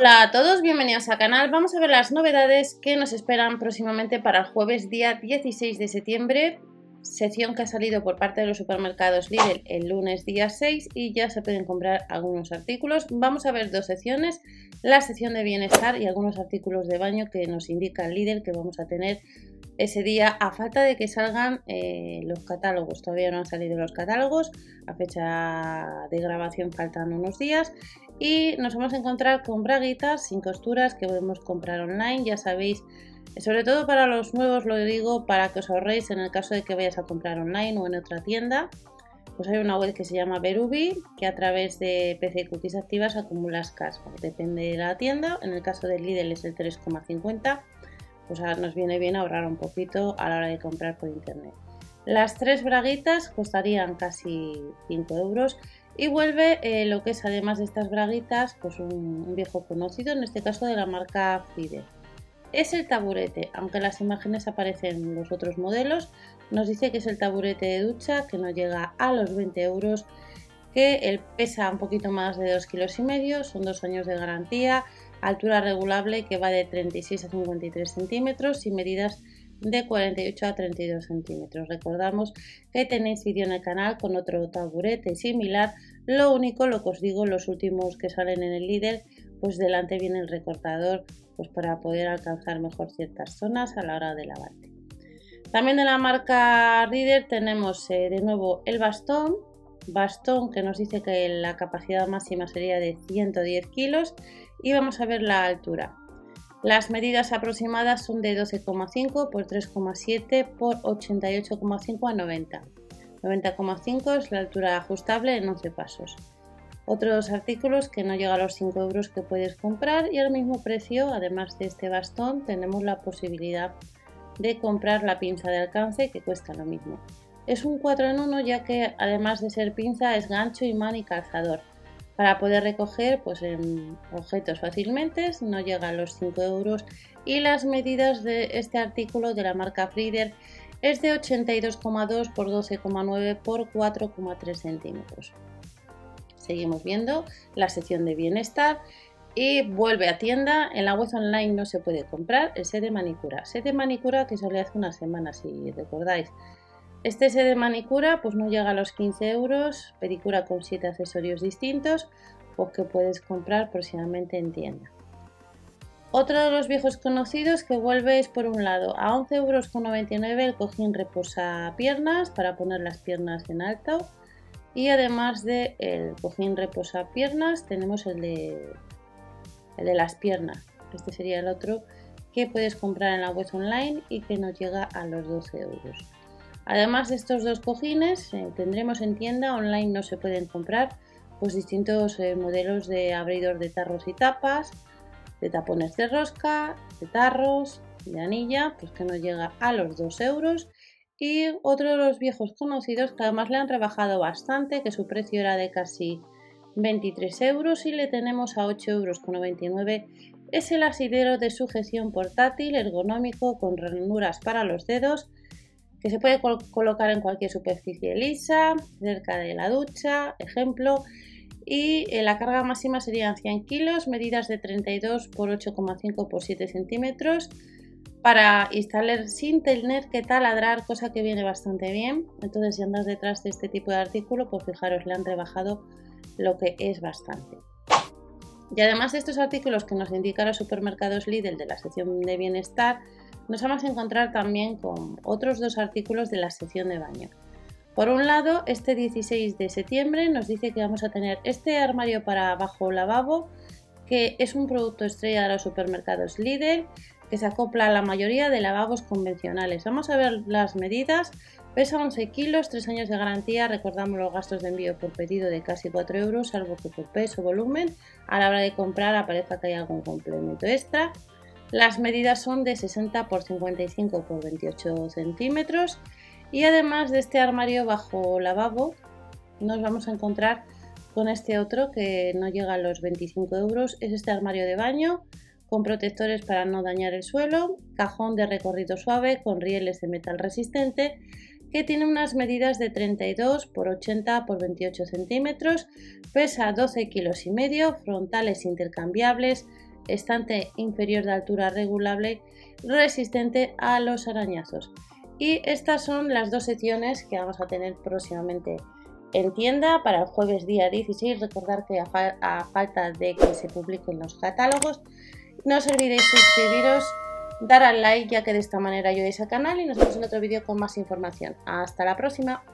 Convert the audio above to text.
Hola a todos, bienvenidos al canal. Vamos a ver las novedades que nos esperan próximamente para el jueves día 16 de septiembre, sección que ha salido por parte de los supermercados Lidl el lunes día 6 y ya se pueden comprar algunos artículos. Vamos a ver dos secciones, la sección de bienestar y algunos artículos de baño que nos indica Lidl que vamos a tener ese día a falta de que salgan eh, los catálogos. Todavía no han salido los catálogos, a fecha de grabación faltan unos días y nos vamos a encontrar con braguitas sin costuras que podemos comprar online, ya sabéis, sobre todo para los nuevos lo digo para que os ahorréis en el caso de que vayas a comprar online o en otra tienda. Pues hay una web que se llama Berubi que a través de PC Cookies activas acumulas cash. Depende de la tienda, en el caso del Lidl es el 3,50, pues nos viene bien ahorrar un poquito a la hora de comprar por internet. Las tres braguitas costarían casi 5 euros y vuelve eh, lo que es además de estas braguitas, pues un, viejo conocido, en este caso de la marca Fide. Es el taburete, aunque en las imágenes aparecen los otros modelos, nos dice que es el taburete de ducha que no llega a los 20 euros, que el pesa un poquito más de 2 kilos y medio, son dos años de garantía, altura regulable que va de 36 a 53 centímetros y medidas de 48 a 32 centímetros. Recordamos que tenéis vídeo en el canal con otro taburete similar. Lo único, lo que os digo, los últimos que salen en el líder, pues delante viene el recortador pues para poder alcanzar mejor ciertas zonas a la hora de lavarte. También de la marca Reader tenemos eh, de nuevo el bastón, bastón que nos dice que la capacidad máxima sería de 110 kilos y vamos a ver la altura. Las medidas aproximadas son de 12,5 por 3,7 por 88,5 a 90. 90,5 es la altura ajustable en 11 pasos. Otros artículos que no llegan a los 5 euros que puedes comprar y al mismo precio, además de este bastón, tenemos la posibilidad de comprar la pinza de alcance que cuesta lo mismo. Es un 4 en 1 ya que además de ser pinza es gancho, imán y calzador para poder recoger pues, objetos fácilmente, no llega a los 5 euros y las medidas de este artículo de la marca Frieder es de 82,2 por 12,9 por 4,3 centímetros. Seguimos viendo la sección de bienestar y vuelve a tienda. En la web online no se puede comprar el set de manicura. Set de manicura que salió hace una semana, si recordáis. Este set de manicura pues no llega a los 15 euros, pedicura con 7 accesorios distintos o que puedes comprar próximamente en tienda. Otro de los viejos conocidos que vuelve es por un lado a 11,99 euros el cojín reposa piernas para poner las piernas en alto y además del el cojín reposa piernas tenemos el de, el de las piernas. Este sería el otro que puedes comprar en la web online y que nos llega a los 12 euros. Además de estos dos cojines, eh, tendremos en tienda, online no se pueden comprar, pues distintos eh, modelos de abridor de tarros y tapas, de tapones de rosca, de tarros, de anilla, pues que nos llega a los 2 euros. Y otro de los viejos conocidos que además le han rebajado bastante, que su precio era de casi 23 euros y le tenemos a 8 euros con 99 es el asidero de sujeción portátil ergonómico con ranuras para los dedos que se puede colocar en cualquier superficie lisa, cerca de la ducha, ejemplo, y eh, la carga máxima serían 100 kilos, medidas de 32 por 8,5 por 7 centímetros, para instalar sin tener que taladrar, cosa que viene bastante bien. Entonces, si andas detrás de este tipo de artículo, pues fijaros, le han rebajado lo que es bastante. Y además de estos artículos que nos indican los supermercados Lidl de la sección de bienestar, nos vamos a encontrar también con otros dos artículos de la sección de baño. Por un lado, este 16 de septiembre nos dice que vamos a tener este armario para bajo lavabo, que es un producto estrella de los supermercados Lidl, que se acopla a la mayoría de lavabos convencionales. Vamos a ver las medidas. Pesa 11 kilos, 3 años de garantía. Recordamos los gastos de envío por pedido de casi 4 euros, salvo que por peso o volumen a la hora de comprar aparezca que hay algún complemento extra. Las medidas son de 60 por 55 por 28 centímetros y además de este armario bajo lavabo nos vamos a encontrar con este otro que no llega a los 25 euros. Es este armario de baño con protectores para no dañar el suelo, cajón de recorrido suave con rieles de metal resistente que tiene unas medidas de 32 por 80 por 28 centímetros, pesa 12 kilos y medio, frontales intercambiables, estante inferior de altura regulable resistente a los arañazos. Y estas son las dos secciones que vamos a tener próximamente en tienda para el jueves día 16. Recordar que a, falta de que se publiquen los catálogos, no os olvidéis suscribiros, dar al like ya que de esta manera ayudáis al canal y nos vemos en otro vídeo con más información. Hasta la próxima.